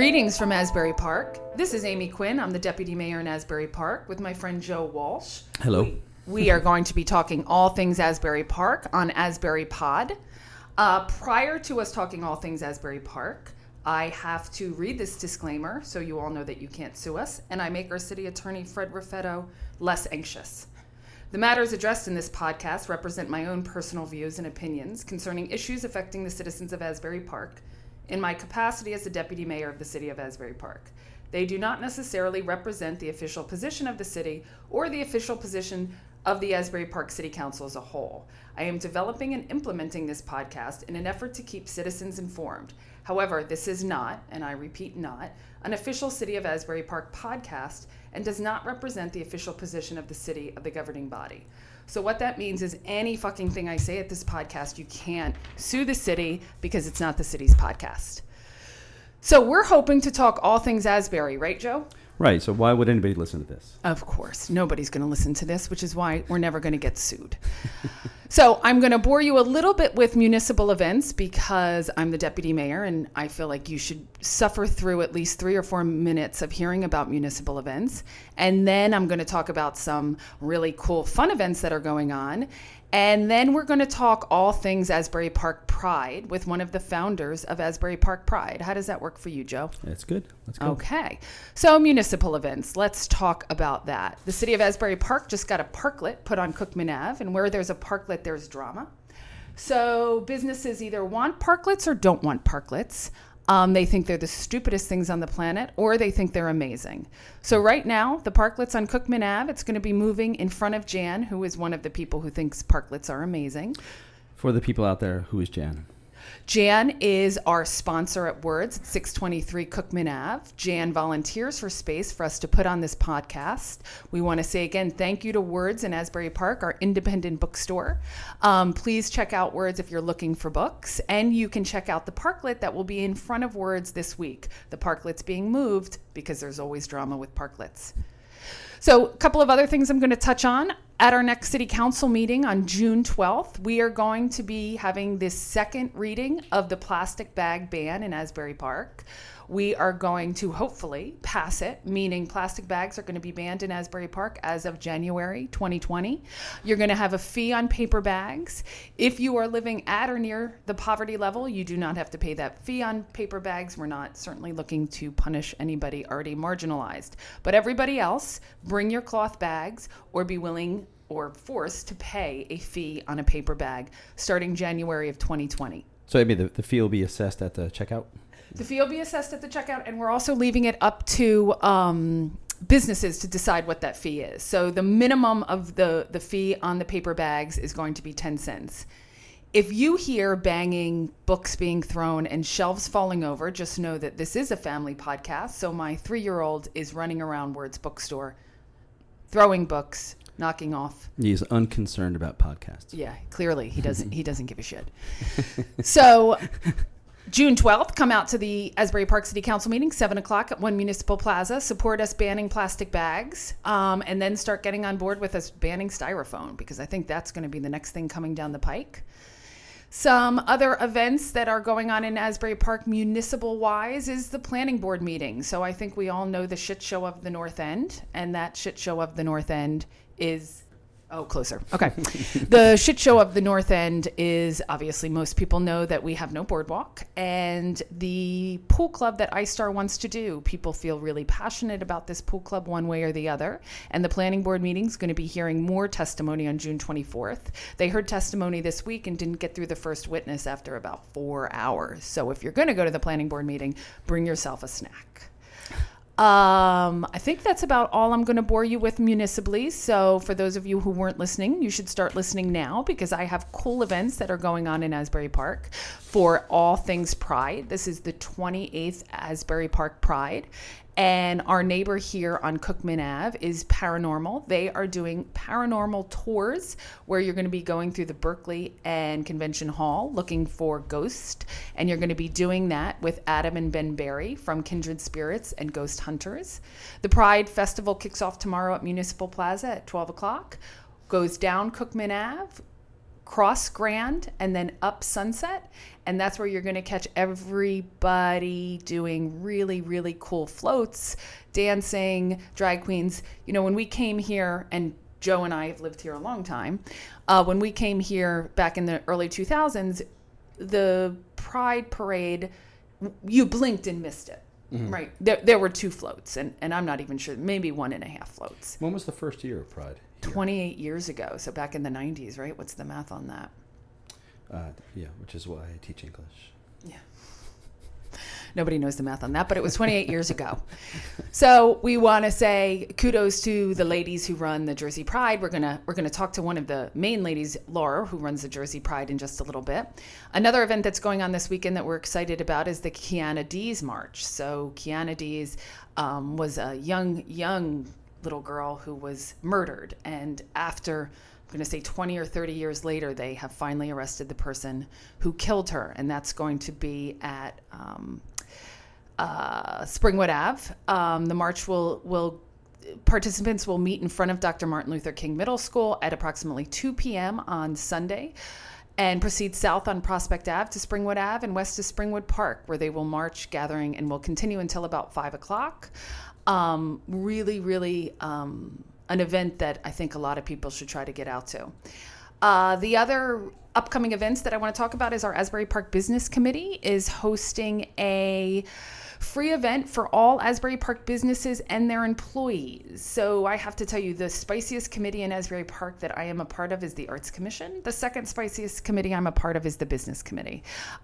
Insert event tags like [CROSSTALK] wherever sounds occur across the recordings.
Greetings from Asbury Park. This is Amy Quinn. I'm the deputy mayor in Asbury Park with my friend Joe Walsh. Hello. We, we are going to be talking all things Asbury Park on Asbury Pod. Uh, prior to us talking all things Asbury Park, I have to read this disclaimer so you all know that you can't sue us, and I make our city attorney, Fred Raffetto, less anxious. The matters addressed in this podcast represent my own personal views and opinions concerning issues affecting the citizens of Asbury Park in my capacity as the deputy mayor of the city of Asbury Park. They do not necessarily represent the official position of the city or the official position of the Asbury Park City Council as a whole. I am developing and implementing this podcast in an effort to keep citizens informed. However, this is not, and I repeat not, an official City of Asbury Park podcast and does not represent the official position of the city of the governing body. So, what that means is any fucking thing I say at this podcast, you can't sue the city because it's not the city's podcast. So, we're hoping to talk all things Asbury, right, Joe? Right. So why would anybody listen to this? Of course, nobody's going to listen to this, which is why we're never going to get sued. [LAUGHS] so I'm going to bore you a little bit with municipal events because I'm the deputy mayor and I feel like you should suffer through at least three or four minutes of hearing about municipal events. And then I'm going to talk about some really cool fun events that are going on. And then we're going to talk all things Asbury Park Pride with one of the founders of Asbury Park Pride. How does that work for you, Joe? That's good. Let's go. Okay. So, municipal events. Let's talk about that. The city of Asbury Park just got a parklet put on Cookman Ave, and where there's a parklet, there's drama. So, businesses either want parklets or don't want parklets. Um, they think they're the stupidest things on the planet, or they think they're amazing. So right now, the parklets on Cookman Ave, it's going to be moving in front of Jan, who is one of the people who thinks parklets are amazing. For the people out there, who is Jan? Jan is our sponsor at Words at 623 Cookman Ave. Jan volunteers for space for us to put on this podcast. We want to say again, thank you to Words in Asbury Park, our independent bookstore. Um, please check out Words if you're looking for books, and you can check out the parklet that will be in front of Words this week. The parklet's being moved because there's always drama with parklets. So, a couple of other things I'm going to touch on. At our next city council meeting on June 12th, we are going to be having this second reading of the plastic bag ban in Asbury Park. We are going to hopefully pass it, meaning plastic bags are going to be banned in Asbury Park as of January 2020. You're going to have a fee on paper bags. If you are living at or near the poverty level, you do not have to pay that fee on paper bags. We're not certainly looking to punish anybody already marginalized. But everybody else, bring your cloth bags or be willing or forced to pay a fee on a paper bag starting January of 2020. So I mean, the, the fee will be assessed at the checkout. The fee will be assessed at the checkout, and we're also leaving it up to um, businesses to decide what that fee is. So the minimum of the, the fee on the paper bags is going to be 10 cents. If you hear banging, books being thrown, and shelves falling over, just know that this is a family podcast. So my three year old is running around Words Bookstore, throwing books, knocking off. He's unconcerned about podcasts. Yeah, clearly he doesn't. he [LAUGHS] doesn't give a shit. So June 12th, come out to the Asbury Park City Council meeting, 7 o'clock at One Municipal Plaza. Support us banning plastic bags um, and then start getting on board with us banning styrofoam because I think that's going to be the next thing coming down the pike. Some other events that are going on in Asbury Park municipal wise is the planning board meeting. So I think we all know the shit show of the North End, and that shit show of the North End is Oh, closer. Okay. [LAUGHS] the shit show of the North End is obviously most people know that we have no boardwalk, and the pool club that iStar wants to do. People feel really passionate about this pool club one way or the other, and the planning board meeting is going to be hearing more testimony on June 24th. They heard testimony this week and didn't get through the first witness after about four hours. So if you're going to go to the planning board meeting, bring yourself a snack. Um, I think that's about all I'm going to bore you with municipally. So, for those of you who weren't listening, you should start listening now because I have cool events that are going on in Asbury Park for all things Pride. This is the 28th Asbury Park Pride. And our neighbor here on Cookman Ave is Paranormal. They are doing paranormal tours where you're going to be going through the Berkeley and Convention Hall looking for ghosts. And you're going to be doing that with Adam and Ben Barry from Kindred Spirits and Ghost Hunters. The Pride Festival kicks off tomorrow at Municipal Plaza at 12 o'clock, goes down Cookman Ave, cross Grand and then up Sunset. And that's where you're going to catch everybody doing really, really cool floats, dancing, drag queens. You know, when we came here, and Joe and I have lived here a long time, uh, when we came here back in the early 2000s, the Pride Parade, you blinked and missed it. Mm-hmm. Right. There, there were two floats, and, and I'm not even sure, maybe one and a half floats. When was the first year of Pride? Here? 28 years ago. So back in the 90s, right? What's the math on that? Uh, yeah, which is why I teach English. Yeah. Nobody knows the math on that, but it was 28 years ago. [LAUGHS] So we want to say kudos to the ladies who run the Jersey Pride. We're gonna we're gonna talk to one of the main ladies, Laura, who runs the Jersey Pride, in just a little bit. Another event that's going on this weekend that we're excited about is the Kiana Dees March. So Kiana Dees um, was a young young little girl who was murdered, and after I'm going to say 20 or 30 years later, they have finally arrested the person who killed her, and that's going to be at um, uh, Springwood Ave. Um, the march will will participants will meet in front of Dr. Martin Luther King Middle School at approximately 2 p.m. on Sunday and proceed south on Prospect Ave to Springwood Ave and west to Springwood Park, where they will march, gathering, and will continue until about 5 o'clock. Um, really, really um, an event that I think a lot of people should try to get out to. Uh, the other upcoming events that I want to talk about is our Asbury Park Business Committee is hosting a free event for all Asbury Park businesses and their employees. So I have to tell you, the spiciest committee in Asbury Park that I am a part of is the Arts Commission. The second spiciest committee I'm a part of is the Business Committee.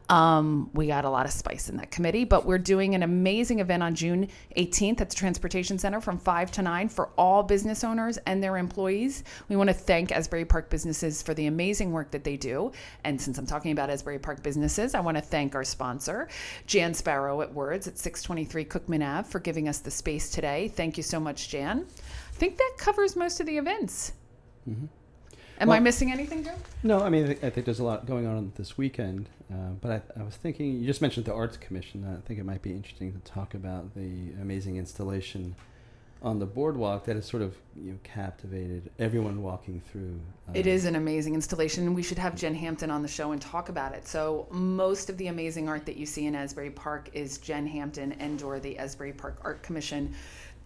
Um, we got a lot of spice in that committee, but we're doing an amazing event on June 18th at the Transportation Center from 5 to 9 for all business owners and their employees. We want to thank Asbury Park businesses for the amazing work that they do. And since I'm talking about Asbury Park businesses, I want to thank our sponsor, Jan Sparrow at Words at 623 Cookman Ave for giving us the space today. Thank you so much, Jan. I think that covers most of the events. Mm-hmm. Am well, I missing anything, Joe? No, I mean, I think there's a lot going on this weekend. Uh, but I, I, was thinking, you just mentioned the Arts Commission. I think it might be interesting to talk about the amazing installation on the boardwalk that has sort of you know captivated everyone walking through. Uh, it is an amazing installation, we should have Jen Hampton on the show and talk about it. So most of the amazing art that you see in Asbury Park is Jen Hampton and or the Asbury Park Art Commission.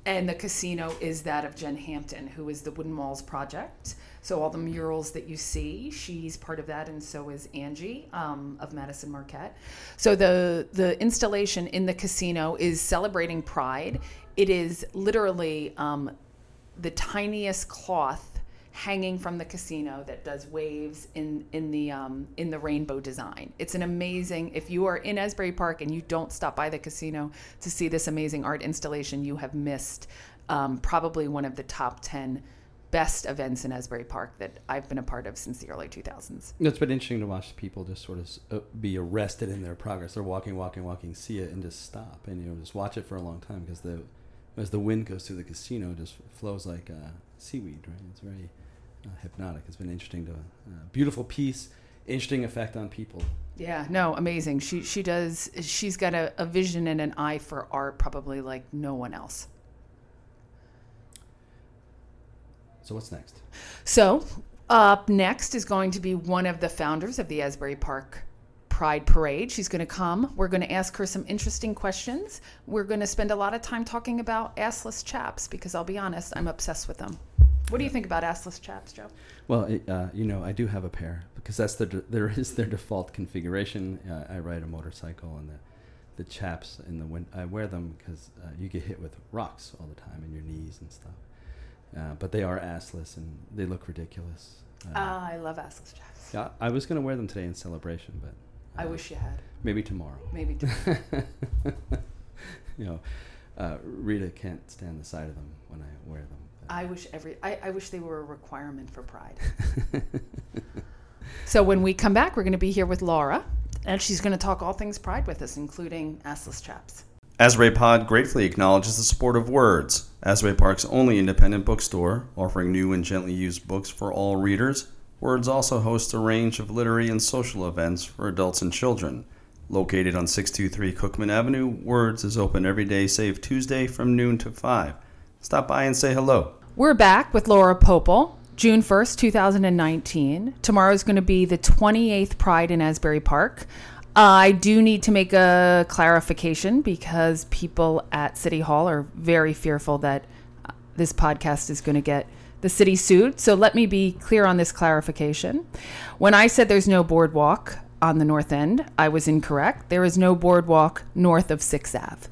And the casino is that of Jen Hampton, who is the Wooden Walls Project. So all the murals that you see, she's part of that, and so is Angie um, of Madison Marquette. So the the installation in the casino is celebrating Pride. It is literally um, the tiniest cloth hanging from the casino that does waves in in the um, in the rainbow design. It's an amazing. If you are in Asbury Park and you don't stop by the casino to see this amazing art installation, you have missed um, probably one of the top ten best events in Asbury Park that I've been a part of since the early 2000s. It's been interesting to watch people just sort of uh, be arrested in their progress. They're walking, walking, walking, see it, and just stop, and you know just watch it for a long time because the as the wind goes through the casino, it just flows like uh, seaweed. Right, it's very hypnotic. It's been interesting to uh, beautiful piece, interesting effect on people. Yeah, no, amazing. She she does. She's got a, a vision and an eye for art, probably like no one else. So what's next? So up next is going to be one of the founders of the Asbury Park Pride Parade. She's going to come. We're going to ask her some interesting questions. We're going to spend a lot of time talking about assless chaps because I'll be honest, I'm obsessed with them. What do you think about assless chaps, Joe? Well, uh, you know, I do have a pair because that's the de- [LAUGHS] there is their default configuration. Uh, I ride a motorcycle and the the chaps in the wind. I wear them because uh, you get hit with rocks all the time in your knees and stuff. Uh, but they are assless and they look ridiculous. Uh, I love assless chaps. Yeah, I was going to wear them today in celebration, but I wish you had. Maybe tomorrow. Maybe [LAUGHS] tomorrow. you know, uh, Rita can't stand the sight of them when I wear them. I wish every. I, I wish they were a requirement for Pride. [LAUGHS] so when we come back, we're going to be here with Laura, and she's going to talk all things Pride with us, including assless chaps. Asbury Pod gratefully acknowledges the support of Words, Asbury Park's only independent bookstore, offering new and gently used books for all readers Words also hosts a range of literary and social events for adults and children. Located on 623 Cookman Avenue, Words is open every day save Tuesday from noon to 5. Stop by and say hello. We're back with Laura Pople, June 1st, 2019. Tomorrow is going to be the 28th Pride in Asbury Park. I do need to make a clarification because people at City Hall are very fearful that uh, this podcast is going to get the city sued. So let me be clear on this clarification. When I said there's no boardwalk on the north end, I was incorrect. There is no boardwalk north of 6th Ave.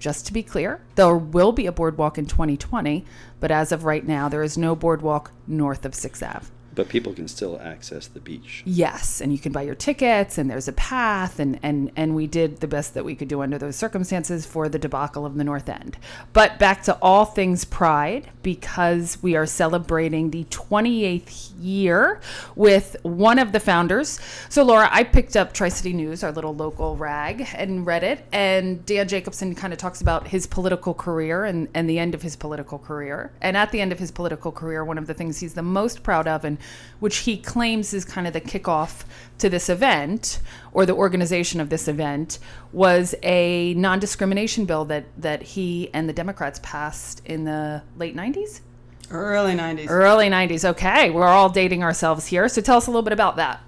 Just to be clear, there will be a boardwalk in 2020, but as of right now, there is no boardwalk north of 6th Ave. But people can still access the beach. Yes, and you can buy your tickets, and there's a path, and and and we did the best that we could do under those circumstances for the debacle of the North End. But back to all things Pride, because we are celebrating the 28th year with one of the founders. So Laura, I picked up Tri City News, our little local rag, and read it. And Dan Jacobson kind of talks about his political career and and the end of his political career. And at the end of his political career, one of the things he's the most proud of and which he claims is kind of the kickoff to this event or the organization of this event, was a non discrimination bill that, that he and the Democrats passed in the late 90s? Early 90s. Early 90s. Okay. We're all dating ourselves here. So tell us a little bit about that.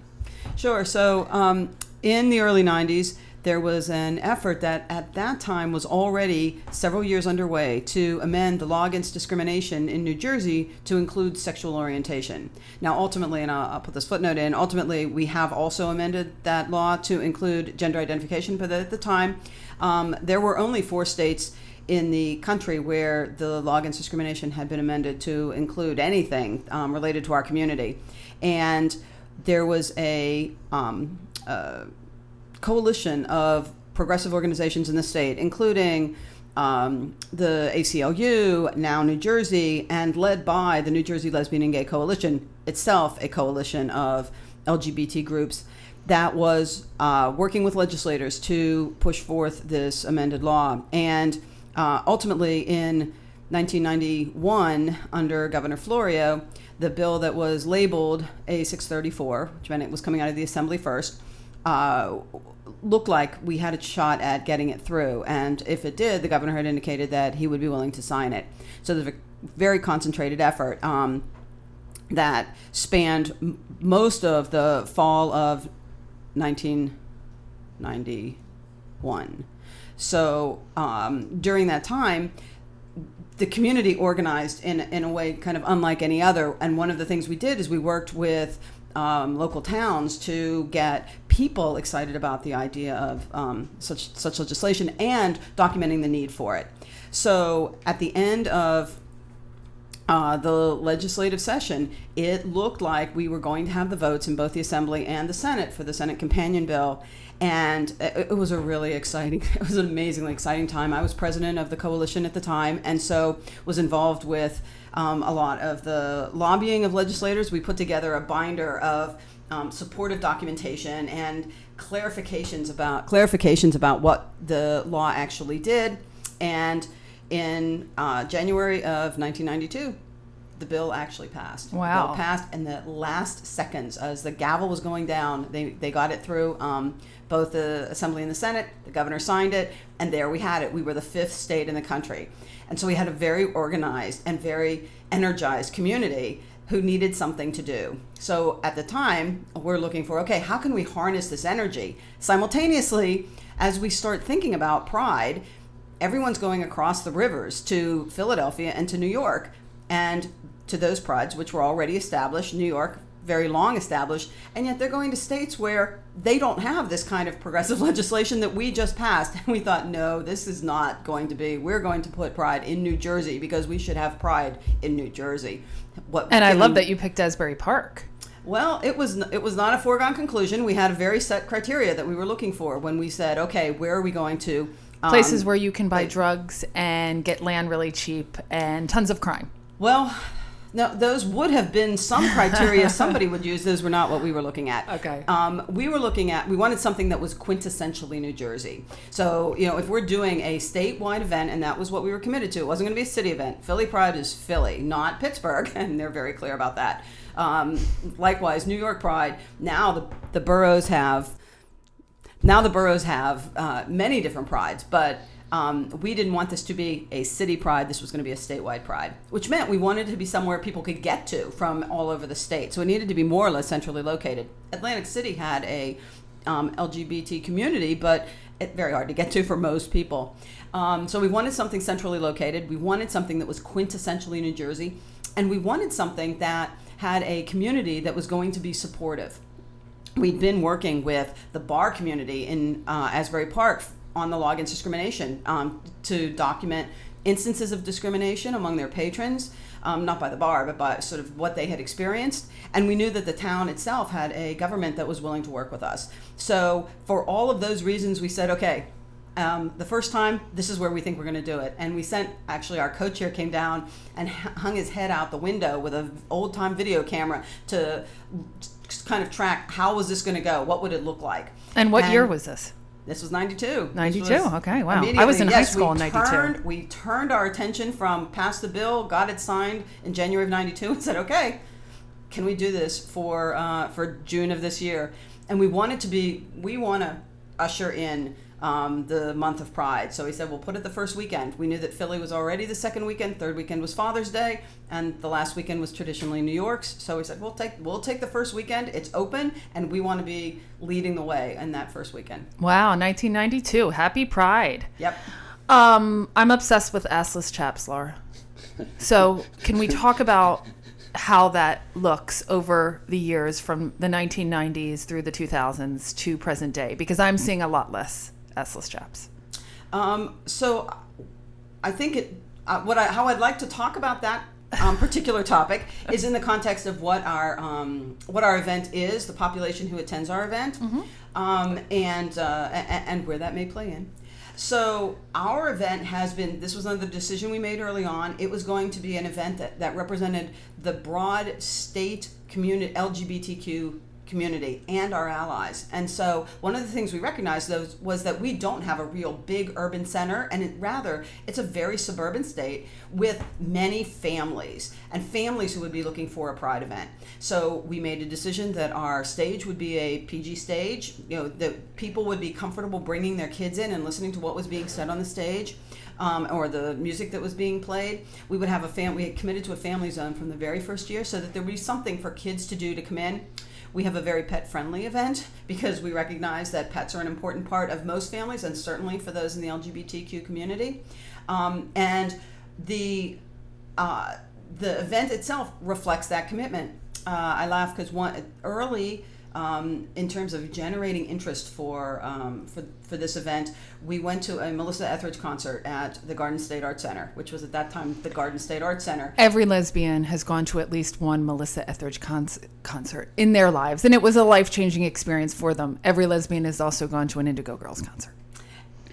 Sure. So, um, in the early 90s, there was an effort that at that time was already several years underway to amend the law against discrimination in New Jersey to include sexual orientation. Now, ultimately, and I'll, I'll put this footnote in, ultimately, we have also amended that law to include gender identification, but at the time, um, there were only four states in the country where the law against discrimination had been amended to include anything um, related to our community. And there was a um, uh, coalition of progressive organizations in the state, including um, the ACLU, now New Jersey, and led by the New Jersey Lesbian and Gay Coalition, itself a coalition of LGBT groups that was uh, working with legislators to push forth this amended law. And uh, ultimately, in 1991, under Governor Florio, the bill that was labeled A634, which meant it was coming out of the Assembly first, uh, looked like we had a shot at getting it through. And if it did, the governor had indicated that he would be willing to sign it. So there's a very concentrated effort um, that spanned m- most of the fall of 1991. So um, during that time, the community organized in, in a way kind of unlike any other. And one of the things we did is we worked with um, local towns to get people excited about the idea of um, such such legislation and documenting the need for it. So at the end of uh, the legislative session, it looked like we were going to have the votes in both the Assembly and the Senate for the Senate companion bill. And it, was a really exciting, [LAUGHS] it was an amazingly exciting time. I was president of the coalition at the time, and so was involved with um, a lot of the lobbying of legislators. We put together a binder of um, supportive documentation and clarifications about clarifications about what the law actually did. And in uh, January of 1992, the bill actually passed. Wow. The bill passed in the last seconds as the gavel was going down. They, they got it through um, both the Assembly and the Senate. The governor signed it, and there we had it. We were the fifth state in the country. And so we had a very organized and very energized community who needed something to do. So at the time, we're looking for okay, how can we harness this energy? Simultaneously, as we start thinking about pride, everyone's going across the rivers to Philadelphia and to New York and to those prides which were already established, New York very long established, and yet they're going to states where they don't have this kind of progressive [LAUGHS] legislation that we just passed. And we thought, no, this is not going to be. We're going to put pride in New Jersey because we should have pride in New Jersey. What, and I love that you picked Asbury Park. Well, it was it was not a foregone conclusion. We had a very set criteria that we were looking for when we said, okay, where are we going to? Um, Places where you can buy drugs and get land really cheap and tons of crime. Well, no, those would have been some criteria [LAUGHS] somebody would use. Those were not what we were looking at. Okay. Um, we were looking at, we wanted something that was quintessentially New Jersey. So, you know, if we're doing a statewide event, and that was what we were committed to, it wasn't going to be a city event. Philly Pride is Philly, not Pittsburgh, [LAUGHS] and they're very clear about that. Um, likewise, New York Pride, now the, the boroughs have, now the boroughs have uh, many different prides, but um, we didn't want this to be a city pride. This was going to be a statewide pride, which meant we wanted to be somewhere people could get to from all over the state. So it needed to be more or less centrally located. Atlantic City had a um, LGBT community, but it very hard to get to for most people. Um, so we wanted something centrally located. We wanted something that was quintessentially New Jersey, and we wanted something that had a community that was going to be supportive. We'd been working with the bar community in uh, Asbury Park on the law against discrimination um, to document instances of discrimination among their patrons, um, not by the bar, but by sort of what they had experienced. And we knew that the town itself had a government that was willing to work with us. So, for all of those reasons, we said, okay, um, the first time, this is where we think we're going to do it. And we sent, actually, our co chair came down and hung his head out the window with an old time video camera to kind of track how was this going to go? What would it look like? And what year was this? This was 92. 92. Okay, wow. I was in yes, high school in 92. Turned, we turned our attention from passed the bill, got it signed in January of 92 and said, "Okay, can we do this for uh, for June of this year?" And we wanted to be we want to usher in um, the month of Pride. So he said, we'll put it the first weekend. We knew that Philly was already the second weekend. Third weekend was Father's Day, and the last weekend was traditionally New York's. So we said, we'll take we'll take the first weekend. It's open, and we want to be leading the way in that first weekend. Wow, 1992. Happy Pride. Yep. Um, I'm obsessed with assless chaps, Laura. So can we talk about how that looks over the years from the 1990s through the 2000s to present day? Because I'm seeing a lot less assless chaps. Um, so I think it, uh, what I, how I'd like to talk about that um, particular topic [LAUGHS] is in the context of what our um, what our event is, the population who attends our event, um, and, uh, and and where that may play in. So our event has been. This was another decision we made early on. It was going to be an event that that represented the broad state community LGBTQ community and our allies. And so one of the things we recognized those was that we don't have a real big urban center and it, rather it's a very suburban state with many families and families who would be looking for a pride event. So we made a decision that our stage would be a PG stage, you know, that people would be comfortable bringing their kids in and listening to what was being said on the stage. Um, or the music that was being played. We would have a fam. We had committed to a family zone from the very first year, so that there would be something for kids to do to come in. We have a very pet friendly event because we recognize that pets are an important part of most families and certainly for those in the LGBTQ community. Um, and the uh, the event itself reflects that commitment. Uh, I laugh because one early um, in terms of generating interest for, um, for for this event, we went to a Melissa Etheridge concert at the Garden State Art Center, which was at that time the Garden State Art Center. Every lesbian has gone to at least one Melissa Etheridge con- concert in their lives, and it was a life changing experience for them. Every lesbian has also gone to an Indigo Girls concert.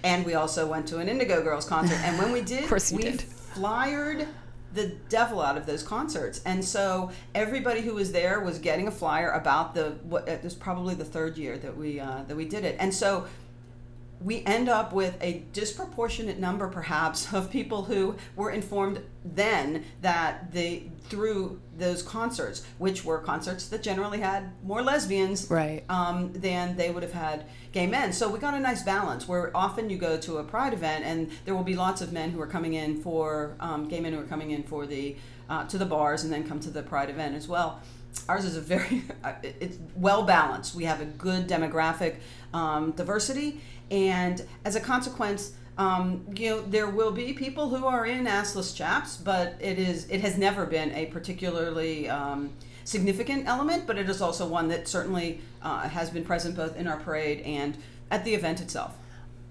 And we also went to an Indigo Girls concert. And when we [LAUGHS] did, Of course we did. flyered the devil out of those concerts. And so everybody who was there was getting a flyer about the what it was probably the third year that we uh, that we did it. And so we end up with a disproportionate number perhaps of people who were informed then that they through those concerts which were concerts that generally had more lesbians Right. um, than they would have had gay men. So we got a nice balance where often you go to a pride event and there will be lots of men who are coming in for um, gay men who are coming in for the uh, to the bars and then come to the pride event as well. Ours is a very [LAUGHS] it's well balanced. We have a good demographic um, diversity and as a consequence um, you know there will be people who are in assless chaps but it is it has never been a particularly um, significant element but it is also one that certainly uh, has been present both in our parade and at the event itself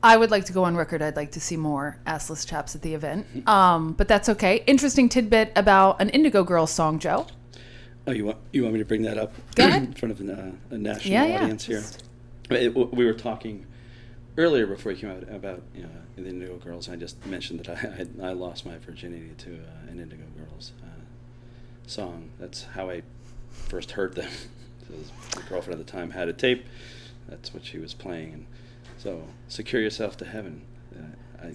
I would like to go on record. I'd like to see more assless chaps at the event, um, but that's okay. Interesting tidbit about an Indigo Girls song, Joe. Oh, you want you want me to bring that up Go ahead. [CLEARS THROAT] in front of an, uh, a national Yeah, yeah. audience here? It- we were talking earlier before you came out about you know the Indigo Girls. I just mentioned that I had, I lost my virginity to uh, an Indigo Girls uh, song. That's how I first heard them. [LAUGHS] My girlfriend at the time had a tape. That's what she was playing, and so "Secure Yourself to Heaven." Uh, I,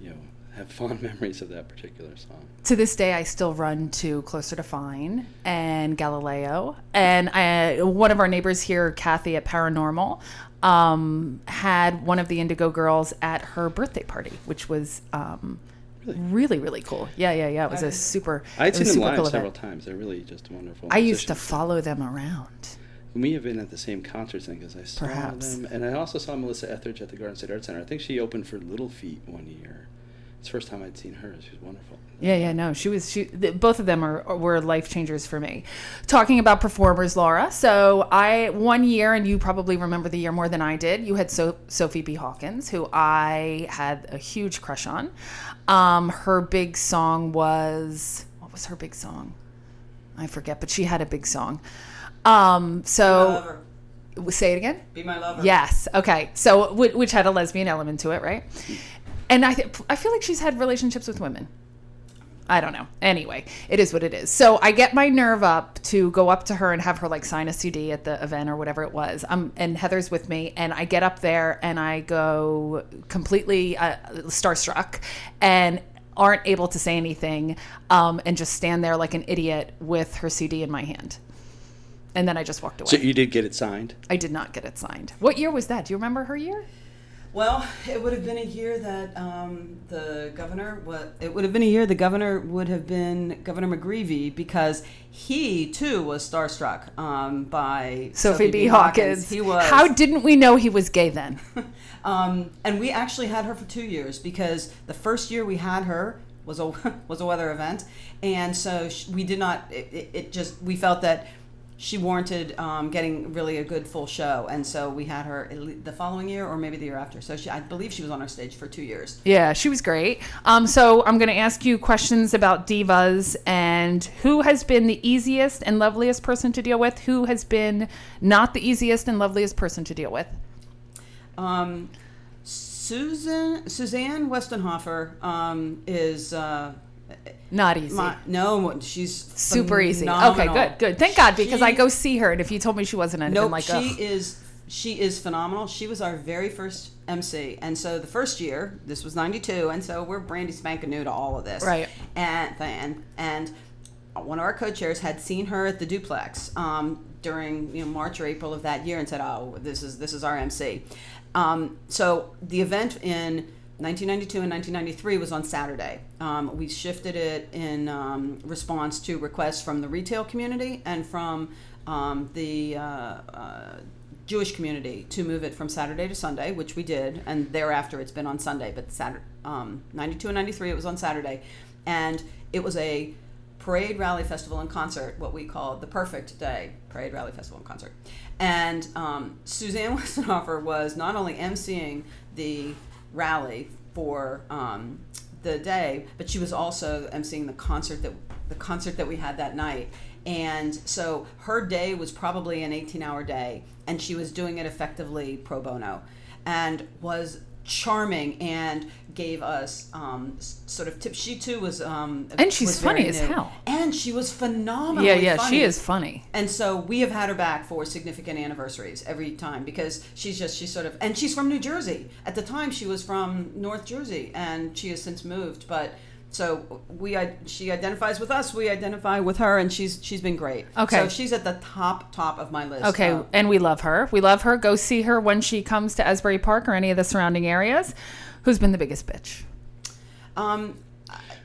you know, have fond [LAUGHS] memories of that particular song. to this day, I still run to Closer to Fine and Galileo. And I, one of our neighbors here, Kathy at Paranormal, um, had one of the Indigo girls at her birthday party, which was um, really? really, cool. Yeah, yeah, yeah. It was a super. I'd seen them live cool several times. They're really just wonderful. I used to follow them around. We have been at the same concerts thing because I saw Perhaps. them, and I also saw Melissa Etheridge at the Garden State Art Center. I think she opened for Little Feat one year. It's the first time I'd seen her. She was wonderful. Yeah, yeah, no, she was. She, th- both of them are were life changers for me. Talking about performers, Laura. So I one year, and you probably remember the year more than I did. You had so- Sophie B. Hawkins, who I had a huge crush on. Um, her big song was what was her big song? I forget, but she had a big song. Um, so say it again. Be my lover. Yes. Okay. So, which had a lesbian element to it, right? And I, th- I feel like she's had relationships with women. I don't know. Anyway, it is what it is. So I get my nerve up to go up to her and have her like sign a CD at the event or whatever it was. Um, and Heather's with me, and I get up there and I go completely uh, starstruck and aren't able to say anything, um, and just stand there like an idiot with her CD in my hand. And then I just walked away. So you did get it signed. I did not get it signed. What year was that? Do you remember her year? Well, it would have been a year that um, the governor. What it would have been a year the governor would have been Governor McGreevey because he too was starstruck um, by Sophie, B. Hawkins. He was. How didn't we know he was gay then? [LAUGHS] Um, and we actually had her for two years because the first year we had her was a [LAUGHS] was a weather event, and so we did not. It, it just we felt that she warranted um, getting really a good full show, and so we had her the following year or maybe the year after. So she, I believe she was on our stage for two years. yeah, she was great. Um, so I'm going to ask you questions about divas and who has been the easiest and loveliest person to deal with. Who has been not the easiest and loveliest person to deal with? Um, Susan Suzanne Westenhoefer um, is. Uh, Not easy. my, no, she's Super easy. Okay, good, good. Thank God because She- I go see her, and if you told me she wasn't, I'd Nope, like, she Ugh. is she is phenomenal. She was our very first MC, and so the first year, this was '92, and so we're brandy spanking new to all of this, Right. And and and one of our co-chairs had seen her at the duplex um, during you know March or April of that year, and said, "Oh, this is this is our MC." Um, so the event in 1992 and 1993 was on Saturday. Um, we shifted it in um, response to requests from the retail community and from um, the uh, uh, Jewish community to move it from Saturday to Sunday, which we did, and thereafter it's been on Sunday. But Saturday, um, 92 and 93, it was on Saturday, and it was a parade, rally, festival, and concert, what we call the perfect day parade, rally, festival, and concert. And um, Suzanne [LAUGHS] Westenhoefer was not only emceeing the rally for um, the day, but she was also emceeing the concert that the concert that we had that night. And so her day was probably an 18-hour day, and she was doing it effectively pro bono, and was charming and gave us um, sort of tips. She too was, um, And she's was funny as new. hell. and she was phenomenal. yeah, yeah, she is funny. And so we have had her back for significant anniversaries every time because she's just she's sort of and she's from New Jersey. At the time she was from North Jersey and she has since moved, but so we she identifies with us, we identify with her and she's she's been great. Okay. So she's at the top top of my list. Okay, Uh, and we love her. We love her. Go see her when she comes to Asbury Park or any of the surrounding areas. Who's been the biggest bitch? um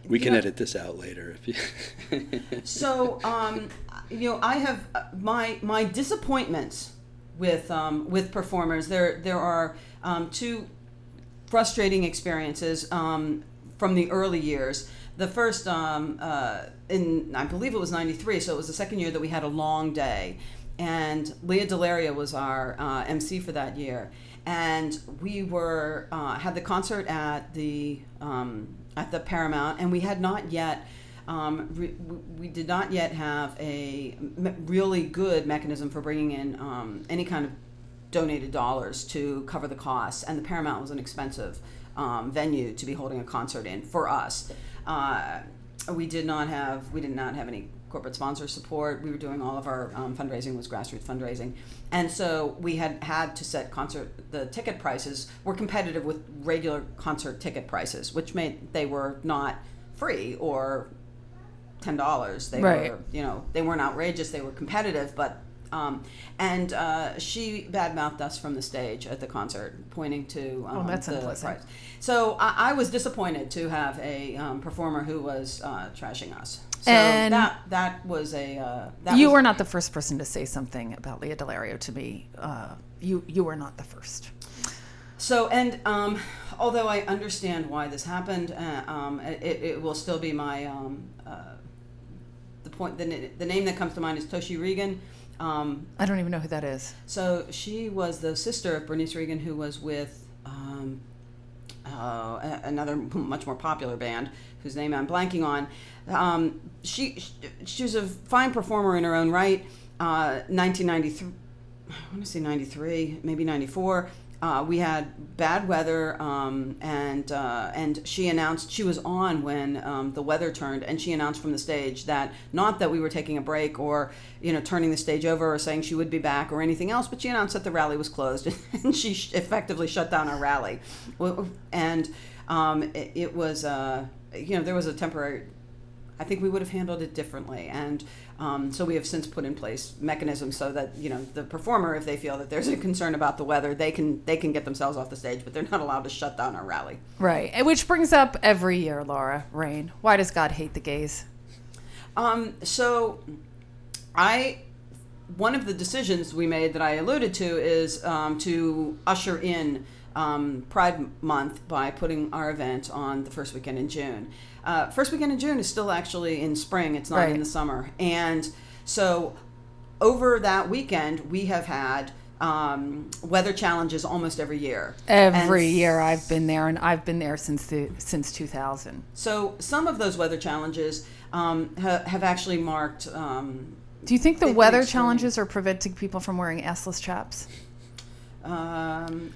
We can Yeah. edit this out later if you. [LAUGHS] So, um, you know, I have uh, my my disappointments with um, with performers. There there are um, two frustrating experiences um, from the early years. The first um, uh, in I believe it was '93, so it was the second year that we had a long day, and Lea DeLaria was our uh, MC for that year, and we were uh, had the concert at the um, at the Paramount, and we had not yet. Um, re- we- did not yet have a me- really good mechanism for bringing in um, any kind of donated dollars to cover the costs, and the Paramount was an expensive um, venue to be holding a concert in for us. Uh, we did not have we did not have any corporate sponsor support. We were doing all of our um, fundraising was grassroots fundraising, and so we had had to set concert the ticket prices were competitive with regular concert ticket prices, which made they were not free or ten dollars. They Right. were you know they weren't outrageous. They were competitive, but. Um, and uh, she badmouthed us from the stage at the concert, pointing to um, Oh, that's the unpleasant. price. So I, I was disappointed to have a um, performer who was uh, trashing us. So And- that that was a uh, that you was, were not the first person to say something about Lea DeLaria to me. Uh, you you were not the first. so and um, although I understand why this happened, uh, um, it, it will still be my um, uh, the point. The, the name that comes to mind is Toshi Reagon. Um, I don't even know who that is. So she was the sister of Bernice Reagon, who was with um, uh, another [LAUGHS] much more popular band, whose name I'm blanking on. Um, she she was a fine performer in her own right. Uh, 1993, I want to say 93, maybe 94. Uh, we had bad weather, um, and uh, and she announced she was on when um, the weather turned, and she announced from the stage that not that we were taking a break or you know turning the stage over or saying she would be back or anything else, but she announced that the rally was closed, [LAUGHS] and she sh- effectively shut down our rally, and um, it, it was uh, you know there was a temporary I think we would have handled it differently. And um, so we have since put in place mechanisms so that you know the performer, if they feel that there's a concern about the weather, they can they can get themselves off the stage, but they're not allowed to shut down our rally. Right. And Which brings up every year, Laura Rain. Why does God hate the gays? Um, so I one of the decisions we made that I alluded to is um, to usher in um, Pride Month by putting our event on the first weekend in June. Uh, first weekend in June is still actually in spring; it's not Right. in the summer, and so over that weekend we have had um, weather challenges almost every year. Every And year I've been there, and I've been there since the since 2000. So some of those weather challenges um, ha- have actually marked. Um, Do you think the weather challenges are preventing people from wearing assless chaps? Um,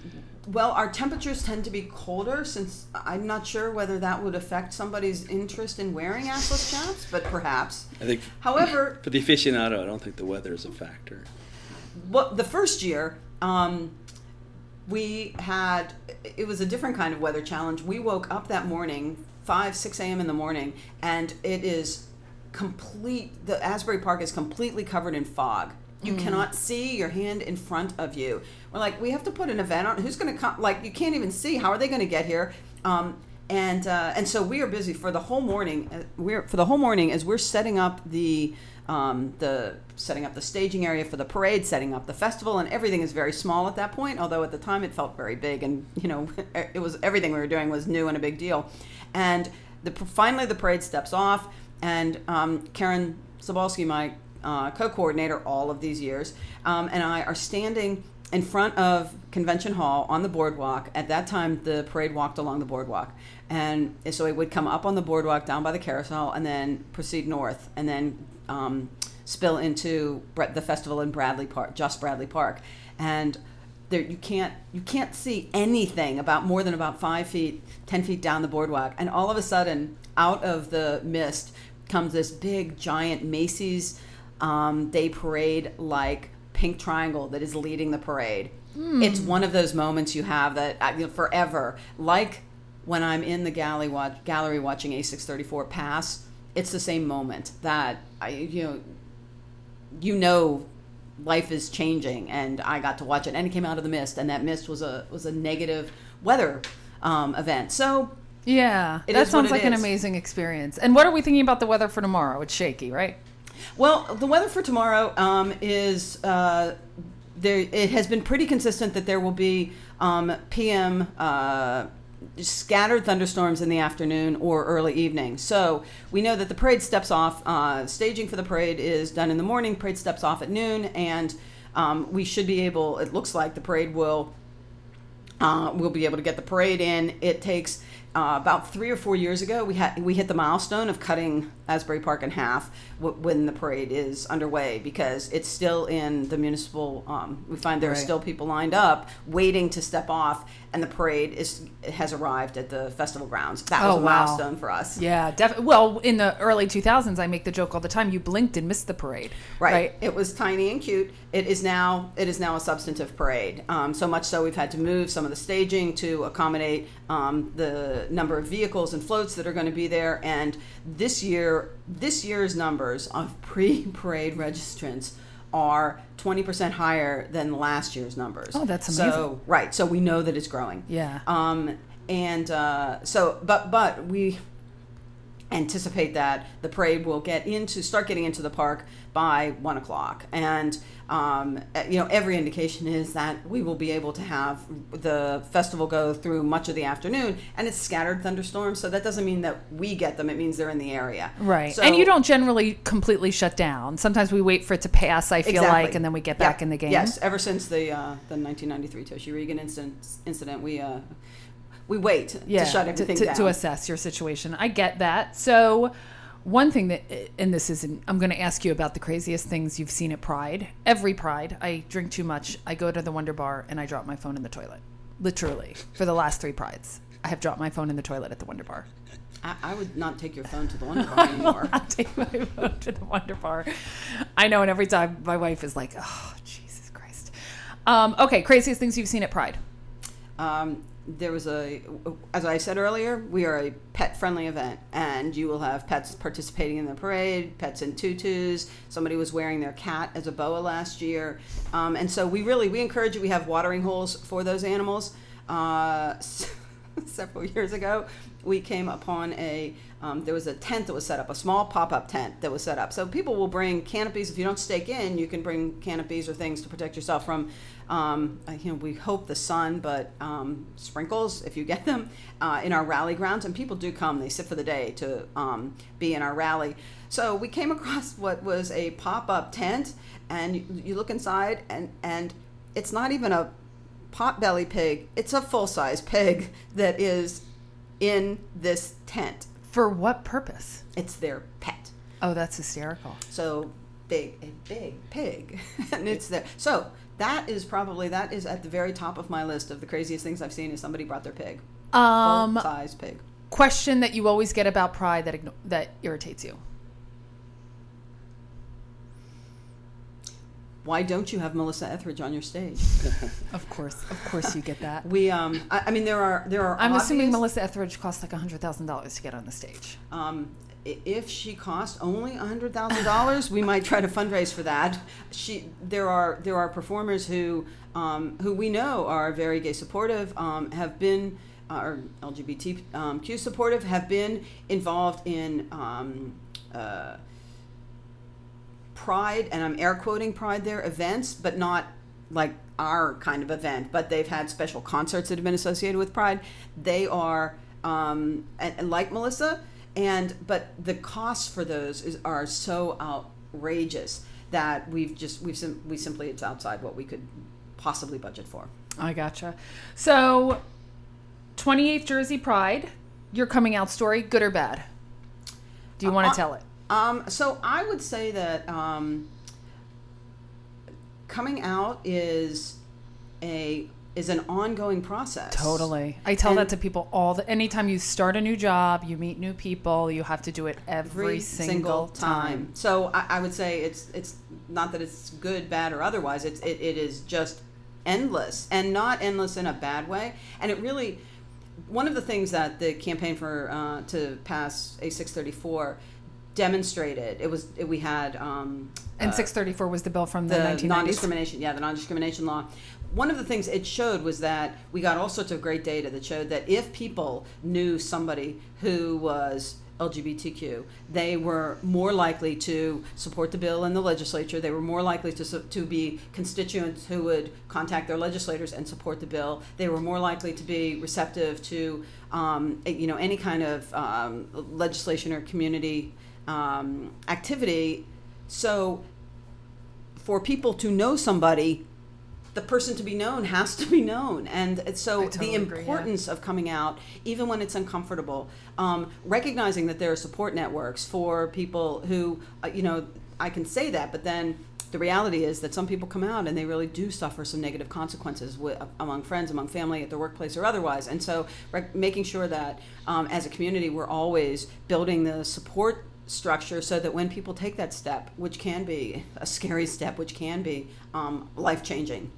well, our temperatures tend to be colder, since I'm not sure whether that would affect somebody's interest in wearing assless chaps, but perhaps. I think However, [LAUGHS] for the aficionado, I don't think the weather is a factor. what the first year, um, we had it was a different kind of weather challenge. We woke up that morning, five six a.m. in the morning, and it is complete. The Asbury Park is completely covered in fog. You cannot see your hand in front of you. We're like, we have to put an event on. Who's going to come? Like, you can't even see. How are they going to get here? Um, and uh, and so we are busy for the whole morning. uh, We're for the whole morning as we're setting up the um, the setting up the staging area for the parade, setting up the festival, and everything is very small at that point. Although at the time it felt very big, and you know [LAUGHS] it was everything we were doing was new and a big deal. And the finally the parade steps off, and um, Karen Sobalski, my uh, co-coordinator all of these years, um, and I are standing in front of Convention Hall on the boardwalk. At that time, the parade walked along the boardwalk, and so it would come up on the boardwalk down by the carousel, and then proceed north, and then um, spill into the festival in Bradley Park, just Bradley Park, and there you can't you can't see anything about more than about five feet, ten feet down the boardwalk, and all of a sudden, out of the mist comes this big giant Macy's um, Day Parade like pink triangle that is leading the parade. It's one of those moments you have that uh, you know, forever, like when I'm in the gallery watch, gallery watching A634 pass. It's the same moment that I you know you know life is changing and i got to watch it and it came out of the mist and that mist was a was a negative weather um, event so Yeah, that sounds like an amazing experience. And what are we thinking about the weather for tomorrow? It's shaky, right? Well the weather for tomorrow um, is uh, there it has been pretty consistent that there will be um, pm uh, scattered thunderstorms in the afternoon or early evening. So we know that the parade steps off. Uh, staging for the parade is done in the morning. Parade steps off at noon, and um, we should be able. It looks like the parade will uh, we'll be able to get the parade in. It takes uh, about three or four years ago, we had we hit the milestone of cutting Asbury Park in half w- when the parade is underway because it's still in the municipal. Um, we find there are still people lined up waiting to step off, and the parade is has arrived at the festival grounds. That was Oh, a wow. milestone for us. Yeah, definitely. Well, in the early 2000s, I make the joke all the time. You blinked and missed the parade, Right. It was tiny and cute. It is now it is now a substantive parade. Um, so much so we've had to move some of the staging to accommodate um, the number of vehicles and floats that are going to be there. And this year, this year's numbers of pre-parade registrants are 20% higher than last year's numbers. Oh, that's amazing. So right. So we know that it's growing. Yeah. Um, and uh, so, but but we anticipate that the parade will get into start getting into the park by one o'clock and um, uh, you know every indication is that we will be able to have the festival go through much of the afternoon and it's scattered thunderstorms so that doesn't mean that we get them it means they're in the area Right. so, and you don't generally completely shut down. Sometimes we wait for it to pass, I feel Exactly. like, and then we get Yeah. back in the game. Yes, ever since the uh, the 1993 Toshi Reagon incident, incident we uh, we wait yeah, to shut everything to, down. to assess your situation. I get that. So, one thing that, and this isn't, I'm going to ask you about the craziest things you've seen at Pride. Every Pride, I drink too much. I go to the Wonder Bar and I drop my phone in the toilet. Literally, for the last three Prides, I have dropped my phone in the toilet at the Wonder Bar. I, I would not take your phone to the [LAUGHS] Wonder Bar anymore. I will take my phone to the Wonder Bar. I know, and every time my wife is like, "Oh, Jesus Christ." Um, okay, craziest things you've seen at Pride. Um, there was a, as I said earlier, we are a pet friendly event, and you will have pets participating in the parade, pets in tutus. Somebody was wearing their cat as a boa last year, um, and so we really we encourage you. We have watering holes for those animals. Uh, [LAUGHS] several years ago, we came upon a um, there was a tent that was set up, a small pop up tent that was set up. So people will bring canopies. If you don't stake in, you can bring canopies or things to protect yourself from. Um, uh, you know, we hope the sun, but um, sprinkles if you get them uh, in our rally grounds, and people do come. They sit for the day to um, be in our rally. So we came across what was a pop up tent, and you, you look inside, and and it's not even a potbelly pig. It's a full size pig [LAUGHS] that is in this tent. For what purpose? It's their pet. Oh, that's hysterical. So big, a big pig, [LAUGHS] and it's [LAUGHS] there. So that is probably that is at the very top of my list of the craziest things I've seen. Is somebody brought their pig, Um, full size pig. question that you always get about Pride that that irritates you. Why don't you have Melissa Etheridge on your stage? [LAUGHS] Of course, of course, you get that. We, um, I, I mean, there are there are. I'm assuming Melissa Etheridge costs like hundred thousand dollars to get on the stage. Um, if she costs only hundred thousand dollars, we might try to fundraise for that. She, there are there are performers who um, who we know are very gay supportive, um, have been uh, or LGBTQ um, supportive, have been involved in. Um, uh, pride and i'm air quoting pride there events but not like our kind of event but they've had special concerts that have been associated with pride they are um, and, and like melissa and but the costs for those is, are so outrageous that we've just we've sim- we simply it's outside what we could possibly budget for I gotcha. So, 28th Jersey Pride, your coming out story, good or bad? Do you want Uh, to tell it? Um, so I would say that um, coming out is a is an ongoing process. Totally. I tell And- that to people all the anytime you start a new job, you meet new people, you have to do it every, single, time. So I, I would say it's it's not that it's good, bad, or otherwise. It's it, it is just endless and not endless in a bad way. And it really one of the things that the campaign for uh, to pass a 634 demonstrated it was it, we had um, And uh, 634 was the bill from the, the non-discrimination yeah the non-discrimination law one of the things it showed was that we got all sorts of great data that showed that if people knew somebody who was LGBTQ, they were more likely to support the bill in the legislature. They were more likely to, to be constituents who would contact their legislators and support the bill. They were more likely to be receptive to, um, you know, any kind of um, legislation or community um, activity. So for people to know somebody the person to be known has to be known, and so totally the agree, yeah. importance of coming out, even when it's uncomfortable, um, recognizing that there are support networks for people who, uh, you know, I can say that, but then the reality is that some people come out and they really do suffer some negative consequences wi- among friends, among family, at their workplace, or otherwise. And so, rec- making sure that um, as a community, we're always building the support structure so that when people take that step, which can be a scary step, which can be um, life changing,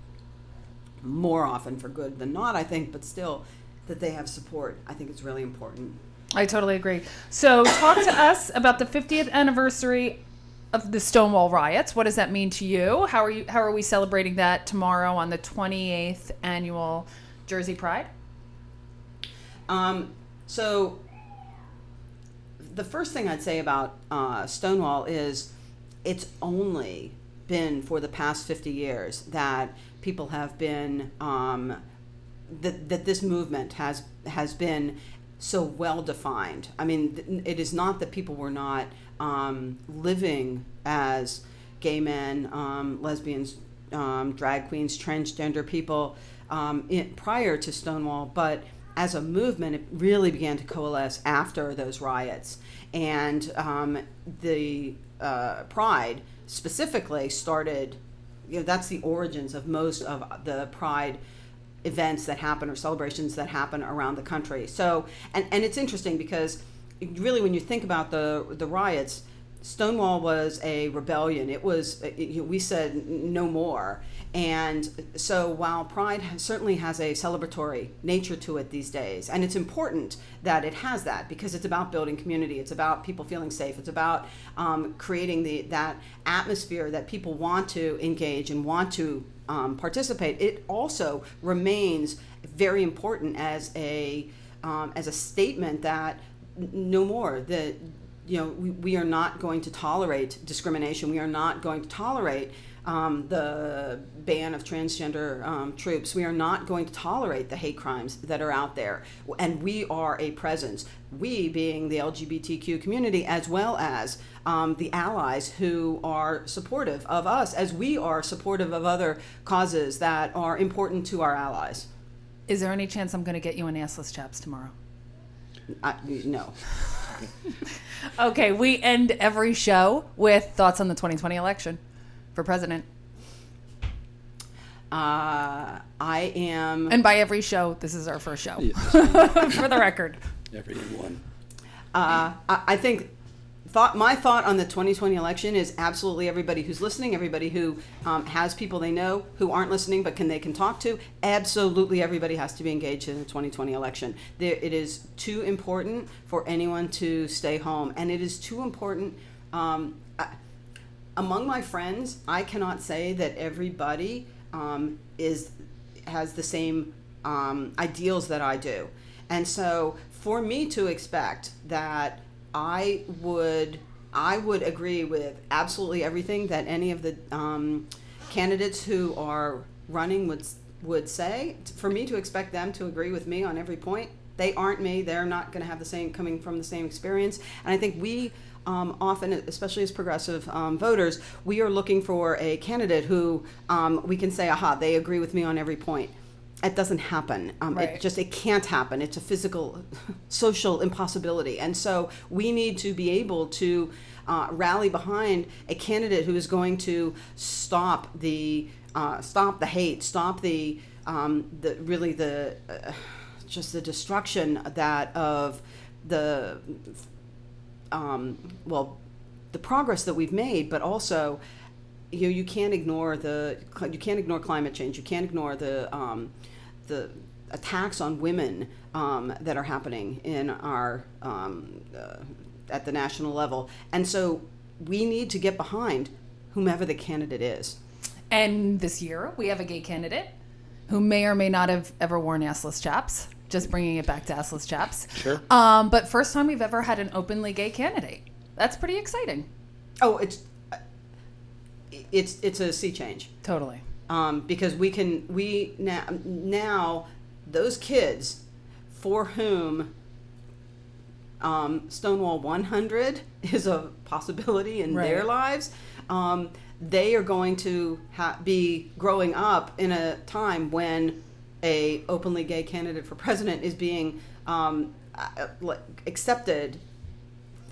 more often for good than not, I think, but still, that they have support. I think it's really important. I totally agree. So, talk to us about the 50th anniversary of the Stonewall riots. What does that mean to you? How are you? How are we celebrating that tomorrow on the 28th annual Jersey Pride? Um, so, the first thing I'd say about uh, Stonewall is it's only been for the past 50 years that people have been, um, that, that this movement has, has been so well defined. I mean, it is not that people were not um, living as gay men, um, lesbians, um, drag queens, transgender people um, in, prior to Stonewall, but as a movement, it really began to coalesce after those riots. And um, the uh, Pride specifically started, you know, that's the origins of most of the Pride events that happen or celebrations that happen around the country. So, and, and it's interesting because really when you think about the, the riots, Stonewall was a rebellion. It was, it, we said no more. And so while Pride has, certainly has a celebratory nature to it these days, and it's important that it has that because it's about building community, it's about people feeling safe, it's about um, creating the, that atmosphere that people want to engage and want to um, participate. It also remains very important as a, um, as a statement that no more, that you know, we, we are not going to tolerate discrimination. We are not going to tolerate um, the ban of transgender um, troops. We are not going to tolerate the hate crimes that are out there. And we are a presence, we being the LGBTQ community, as well as um, the allies who are supportive of us, as we are supportive of other causes that are important to our allies. Is there any chance I'm going to get you an assless chaps tomorrow? I, no. [LAUGHS] Okay, we end every show with thoughts on the 2020 election for president. Uh, I am. And by every show, this is our first show, Yeah, [LAUGHS] for the record. every one. Uh, I, I think thought my thought on the 2020 election is absolutely everybody who's listening, everybody who um, has people they know who aren't listening but can they can talk to. Absolutely, everybody has to be engaged in the 2020 election. There, it is too important for anyone to stay home, and it is too important. Um, I, among my friends, I cannot say that everybody um, is has the same um, ideals that I do, and so for me to expect that I would I would agree with absolutely everything that any of the um, candidates who are running would would say. For me to expect them to agree with me on every point, they aren't me. They're not going to have the same coming from the same experience. And I think we um, often, especially as progressive um, voters, we are looking for a candidate who um, we can say, "Aha, they agree with me on every point." It doesn't happen. Um, Right. It just it can't happen. It's a physical, social impossibility, and so we need to be able to uh, rally behind a candidate who is going to stop the uh, stop the hate, stop the um, the really the uh, just the destruction that of the um, well the progress that we've made, but also you know, you can't ignore the you can't ignore climate change. You can't ignore the um, the attacks on women um, that are happening in our um, uh, at the national level, and so we need to get behind whomever the candidate is. And this year, we have a gay candidate who may or may not have ever worn assless chaps. Just bringing it back to assless chaps. Sure. Um, but first time we've ever had an openly gay candidate. That's pretty exciting. Oh, it's it's it's a sea change. Totally. um, because we can we now now those kids for whom Um, Stonewall 100 [LAUGHS] is a possibility in their lives. Um, they are going to ha- be growing up in a time when a openly gay candidate for president is being um, uh, accepted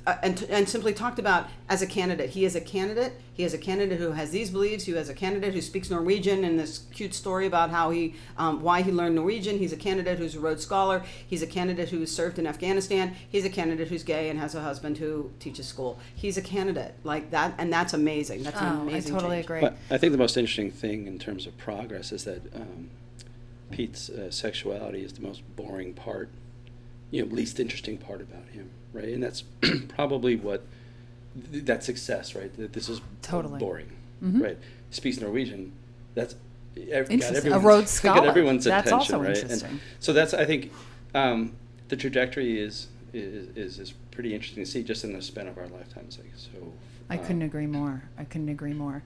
uh, and, and simply talked about as a candidate. He is a candidate. He is a candidate who has these beliefs. He is a candidate who speaks Norwegian and this cute story about how he, um, why he learned Norwegian. He's a candidate who's a Rhodes Scholar. He's a candidate who served in Afghanistan. He's a candidate who's gay and has a husband who teaches school. He's a candidate like that, and that's amazing. That's an Oh, I totally change. agree. But I think the most interesting thing in terms of progress is that um, Pete's uh, sexuality is the most boring part, you know, least interesting part about him, right? And that's [CLEARS THROAT] probably what th- that success, right? That this is Totally. boring, Mhm. right? Speaks Norwegian. That's ev- got Interesting. A everyone's- Rhodes [LAUGHS] Scholar. Got everyone's That's attention, also right? interesting. And so that's I think um, the trajectory is, is is is pretty interesting to see just in the span of our lifetimes. Like, so I um, couldn't agree more. I couldn't agree more.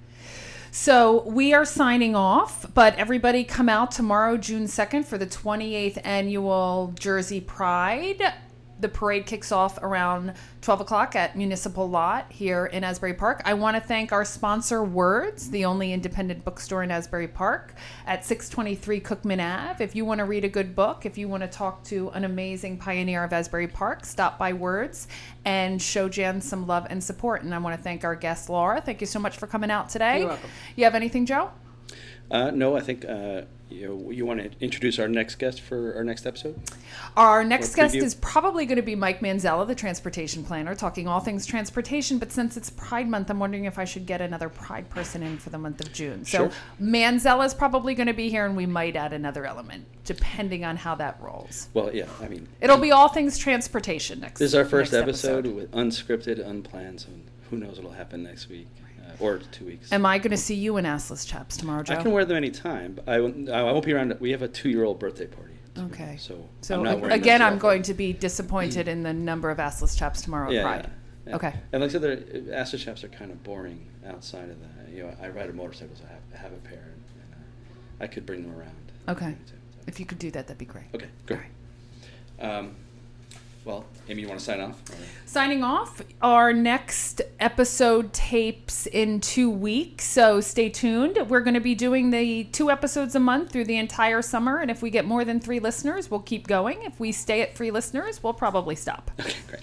So we are signing off, but everybody come out tomorrow, June 2nd, for the 28th annual Jersey Pride. The parade kicks off around 12 o'clock at Municipal Lot here in Asbury Park. I want to thank our sponsor, Words, the only independent bookstore in Asbury Park at 623 Cookman Ave. If you want to read a good book, if you want to talk to an amazing pioneer of Asbury Park, stop by Words and show Jan some love and support. And I want to thank our guest, Laura. Thank you so much for coming out today. You're welcome. You have anything, Joe? Uh, no, I think uh, you you want to introduce our next guest for our next episode. Our next guest is probably going to be Mike Manzella, the transportation planner, talking all things transportation. But since it's Pride Month, I'm wondering if I should get another Pride person in for the month of June. So Sure. Manzella is probably going to be here, and we might add another element depending on how that rolls. Well, yeah, I mean, It'll be all things transportation next. this is our first next episode, with unscripted, unplanned. So who knows what'll happen next week uh, or two weeks. Am I going to see you in assless chaps tomorrow, Joe? I can wear them anytime. But I won't, I won't be around. We have a two-year-old birthday party. tomorrow, Okay. So, So I'm again, I'm going to be disappointed in the number of assless chaps tomorrow Yeah, Pride. yeah. Okay. And like I said, the Astor chaps are kind of boring outside of that. You know, I ride a motorcycle, so I have, I have a pair, and, and uh, I could bring them around. Okay. If you could do that, that'd be great. Okay, great. All right. Um, well, Amy, you want to sign off? Signing off. Our next episode tapes in two weeks, so stay tuned. We're going to be doing the two episodes a month through the entire summer, and if we get more than three listeners, we'll keep going. If we stay at three listeners, we'll probably stop. Okay, great.